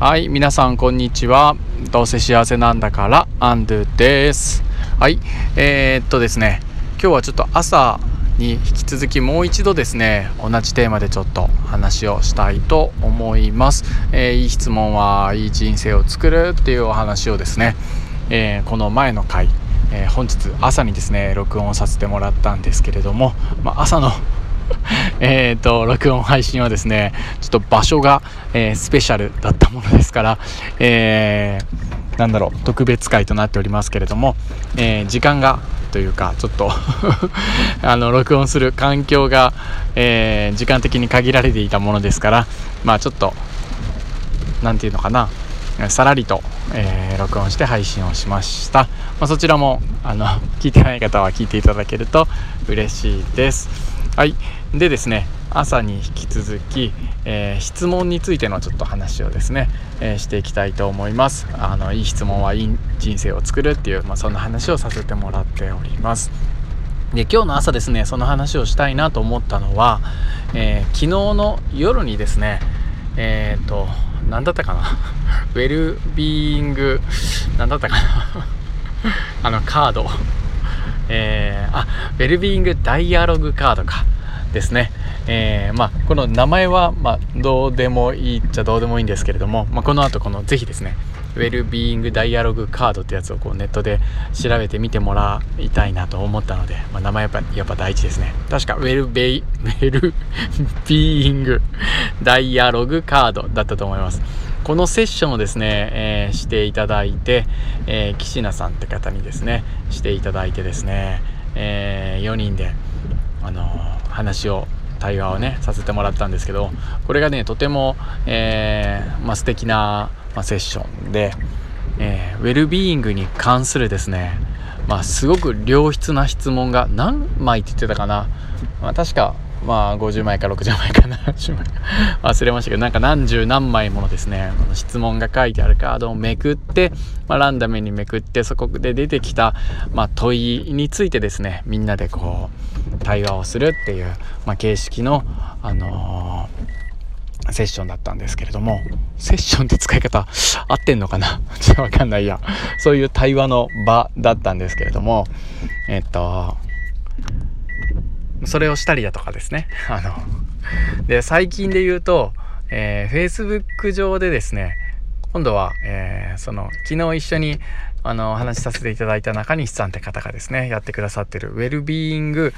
はい皆さんこんにちは。どうせ幸せなんだからアンドゥです。はいえー、っとですね今日はちょっと朝に引き続きもう一度ですね同じテーマでちょっと話をしたいと思います、えー、いい質問はいい人生を作るっていうお話をですね、えー、この前の回えー、本日朝にですね録音させてもらったんですけれども、まあ、朝の えっと録音配信はですねちょっと場所が、えー、スペシャルだったものですから、えー、なんだろう特別会となっておりますけれども、えー、時間がというかちょっと あの録音する環境が、え時間的に限られていたものですからまあちょっと何て言うのかなさらりと、えー、録音して配信をしました、まあ、そちらもあの聞いてない方は聞いていただけると嬉しいです。はい。でですね朝に引き続き、えー、質問についてのちょっと話をですね、えー、していきたいと思います。あのいい質問はいい人生を作るっていう、まあ、そんな話をさせてもらっております。で今日の朝ですねその話をしたいなと思ったのは、えー、昨日の夜にですねえっ、と何だったかな？ウェルビーイング何だったかな？あのカード。えー、あウェルビーイングダイアログカードかですね、えー、まあ、この名前は、まあ、どうでもいいっちゃどうでもいいんですけれども、まあ、この後このぜひですねウェルビーイングダイアログカードってやつをこうネットで調べてみてもらいたいなと思ったので、まあ、名前やっぱやっぱ大事ですね。確かウェルベイ ウェルビーイングダイアログカードだったと思います。このセッションをですね、えー、していただいて、えー、岸名さんって方にですねしていただいてですね、えー、4人であの話を対話をねさせてもらったんですけどこれがねとても、えーまあ、素敵な、まあ、セッションで、えー、ウェルビーイングに関するですねまあすごく良質な質問が何枚って言ってたかな、まあ、確かまあ50枚か60枚か70枚 忘れましたけどなんか何十何枚ものですね。質問が書いてあるカードをめくって、まあ、ランダムにめくってそこで出てきた、まあ、問いについてですね。みんなでこう対話をするっていう、まあ、形式のあのー、セッションだったんですけれども。セッションって使い方合ってんのかな？ちょっとわかんないや。そういう対話の場だったんですけれども。えっとそれをしたりだとかですね。あの、で、最近で言うと、えー、Facebook 上でですね、今度は、えー、その、昨日一緒に、あの、お話しさせていただいた中西さんって方がですね、やってくださってるウェルビーイング、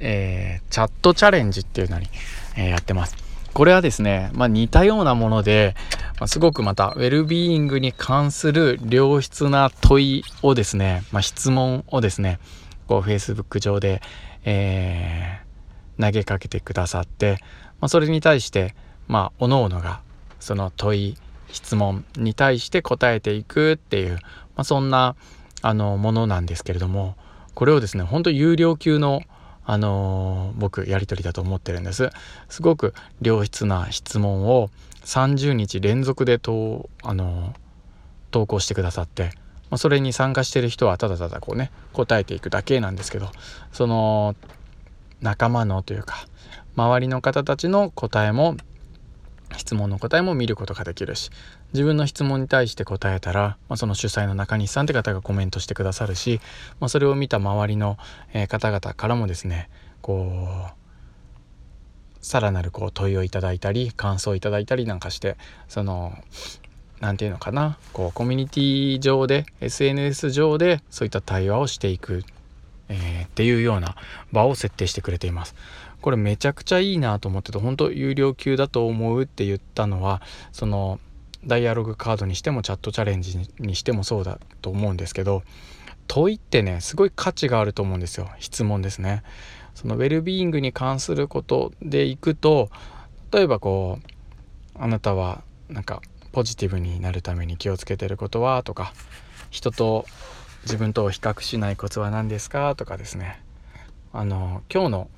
えー、チャットチャレンジっていうのに、えー、やってます。これはですね、まあ、似たようなもので、まあ、すごくまたウェルビーイングに関する良質な問いをですね、まあ、質問をですね、こう Facebook 上で、えー、投げかけてくださって、まあ、それに対してまあ各々がその問い質問に対して答えていくっていう、まあ、そんなあのものなんですけれどもこれをですね本当有料級のあのー、僕やり取りだと思ってるんです。すごく良質な質問を30日連続でとあのー、投稿してくださってまあ、それに参加してる人はただただこうね答えていくだけなんですけどその仲間のというか周りの方たちの答えも質問の答えも見ることができるし自分の質問に対して答えたら、まあ、その主催の中西さんって方がコメントしてくださるし、まあ、それを見た周りの、え方々からもですねこうさらなるこう問いをいただいたり感想をいただいたりなんかしてその何て言うのかな？こうコミュニティ上で SNS 上でそういった対話をしていく、えー、っていうような場を設定してくれています。これめちゃくちゃいいなと思ってて本当有料級だと思うって言ったのはそのダイアログカードにしてもチャットチャレンジにしてもそうだと思うんですけど問いってねすごい価値があると思うんですよ質問ですね。そのウェルビーイングに関することでいくと例えばこうあなたはなんかポジティブになるために気をつけてることはとか人と自分と比較しないコツは何ですかとかですね。あの今日の、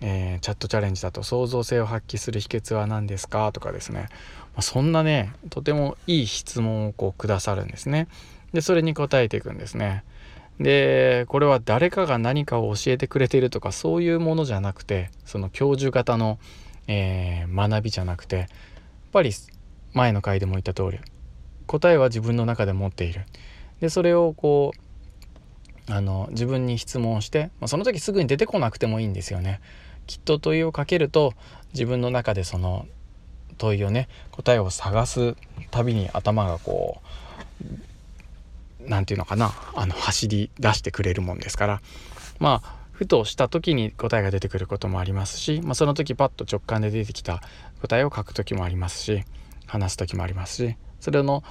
えー、チャットチャレンジだと創造性を発揮する秘訣は何ですかとかですね、まあ、そんなねとてもいい質問をこうくださるんですね。でそれに答えていくんですね。でこれは誰かが何かを教えてくれているとかそういうものじゃなくてその教授型の、えー、学びじゃなくてやっぱり前の回でも言った通り答えは自分の中で持っている。でそれをこうあの自分に質問して、まあ、その時すぐに出てこなくてもいいんですよね。きっと問いをかけると自分の中でその問いをね答えを探すたびに頭がこう何て言うのかなあの走り出してくれるもんですから。まあふとした時に答えが出てくることもありますし、まあ、その時パッと直感で出てきた答えを書く時もありますし話す時もありますしそれの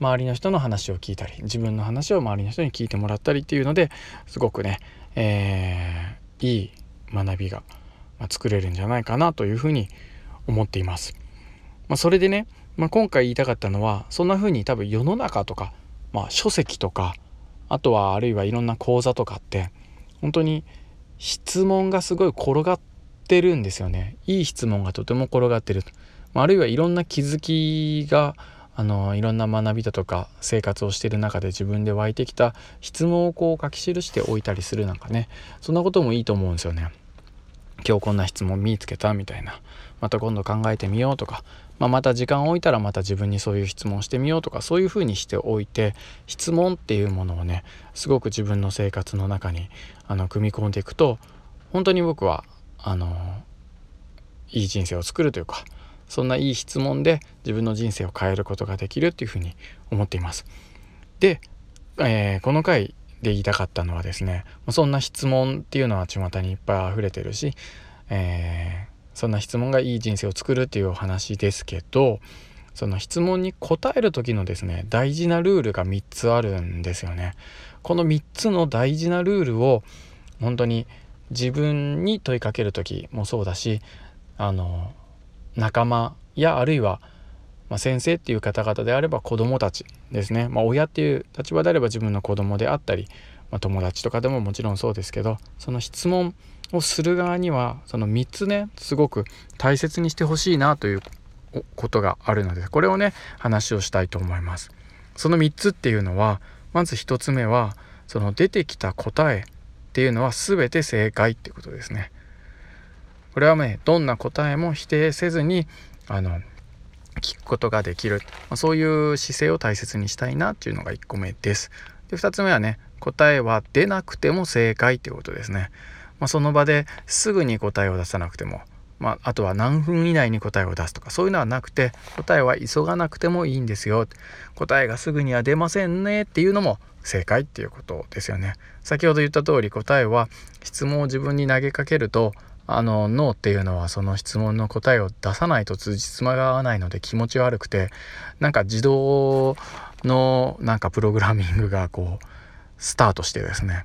周りの人の話を聞いたり自分の話を周りの人に聞いてもらったりっていうのですごくね、えー、いい学びが作れるんじゃないかなというふうに思っています。まあ、それでね、まあ、今回言いたかったのはそんな風に多分世の中とか、まあ、書籍とかあとはあるいはいろんな講座とかって本当に質問がすごい転がってるんですよねいい質問がとても転がってる、あ、るいはいろんな気づきがあのいろんな学びだとか生活をしている中で自分で湧いてきた質問をこう書き記しておいたりするなんかねそんなこともいいと思うんですよね。今日こんな質問見つけたみたいなまた今度考えてみようとか、まあ、また時間を置いたらまた自分にそういう質問してみようとかそういうふうにしておいて質問っていうものをねすごく自分の生活の中にあの組み込んでいくと本当に僕はあのいい人生を作るというかそんないい質問で自分の人生を変えることができるっていうふうに思っています。で、えー、この回で言いたかったのはですねそんな質問っていうのは巷にいっぱい溢れてるし、えー、そんな質問がいい人生を作るっていうお話ですけどその質問に答える時のですね大事なルールが3つあるんですよね。この3つの大事なルールを本当に自分に問いかける時もそうだしあの仲間やあるいは、ま、先生っていう方々であれば子どもたちですね、まあ、親っていう立場であれば自分の子供であったり、まあ、友達とかでももちろんそうですけどその質問をする側にはその3つねすごく大切にしてほしいなということがあるのでこれをね話をしたいと思います。その3つっていうのはまず1つ目はその出てきた答えっていうのは全て正解ってことですね。これはねどんな答えも否定せずにあの聞くことができる、まあ、そういう姿勢を大切にしたいなっていうのが1個目です。で2つ目はね答えは出なくても正解っていうことですね。まあ、その場ですぐに答えを出さなくても、まあ、あとは何分以内に答えを出すとかそういうのはなくて答えは急がなくてもいいんですよ答えがすぐには出ませんねっていうのも正解っていうことですよね先ほど言った通り答えは質問を自分に投げかけるとあの脳っていうのはその質問の答えを出さないと通じつまが合わないので気持ち悪くてなんか自動のなんかプログラミングがこうスタートしてですね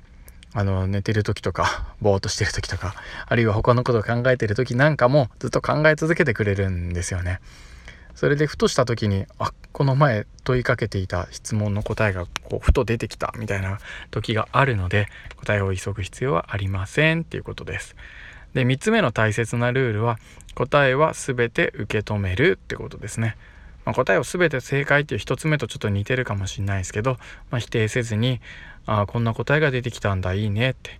あの寝てる時とか ぼーっとしてる時とかあるいは他のことを考えてる時なんかもずっと考え続けてくれるんですよね。それでふとした時にあこの前問いかけていた質問の答えがこうふと出てきたみたいな時があるので答えを急ぐ必要はありませんっていうことです。で3つ目の大切なルールは答えは全て受け止めるってことですね。まあ、答えを全て正解っていう1つ目とちょっと似てるかもしれないですけど、まあ、否定せずにああこんな答えが出てきたんだいいねって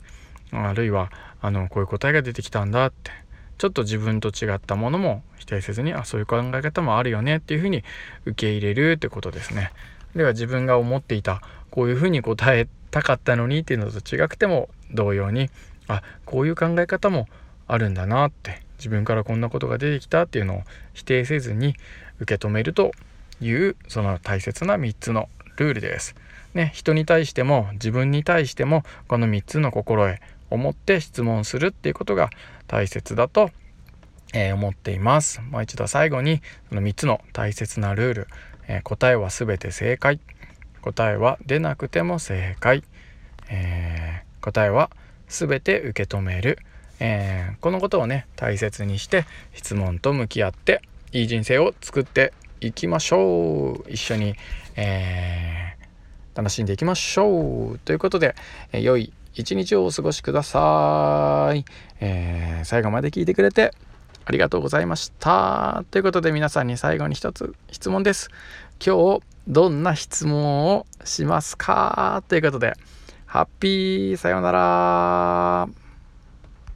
あるいはあのこういう答えが出てきたんだってちょっと自分と違ったものも否定せずにあそういう考え方もあるよねっていうふうに受け入れるってことですね。では自分が思っていたこういうふうに答えたかったのにっていうのと違くても同様にあこういう考え方もあるんだなって自分からこんなことが出てきたっていうのを否定せずに受け止めるというその大切な3つのルールです。ね、人に対しても自分に対してもこの3つの心得を持って質問するっていうことが大切だと、えー、思っています。もう一度最後にその3つの大切なルール、えー、答えは全て正解答えは出なくても正解、えー、答えは全て受け止める、えこのことをね大切にして質問と向き合っていい人生を作っていきましょう。一緒に、え楽しんでいきましょう。ということで、え良い一日をお過ごしください、えー、最後まで聞いてくれてありがとうございました。ということで皆さんに最後に一つ質問です。今日どんな質問をしますか？ということでハッピーさようなら。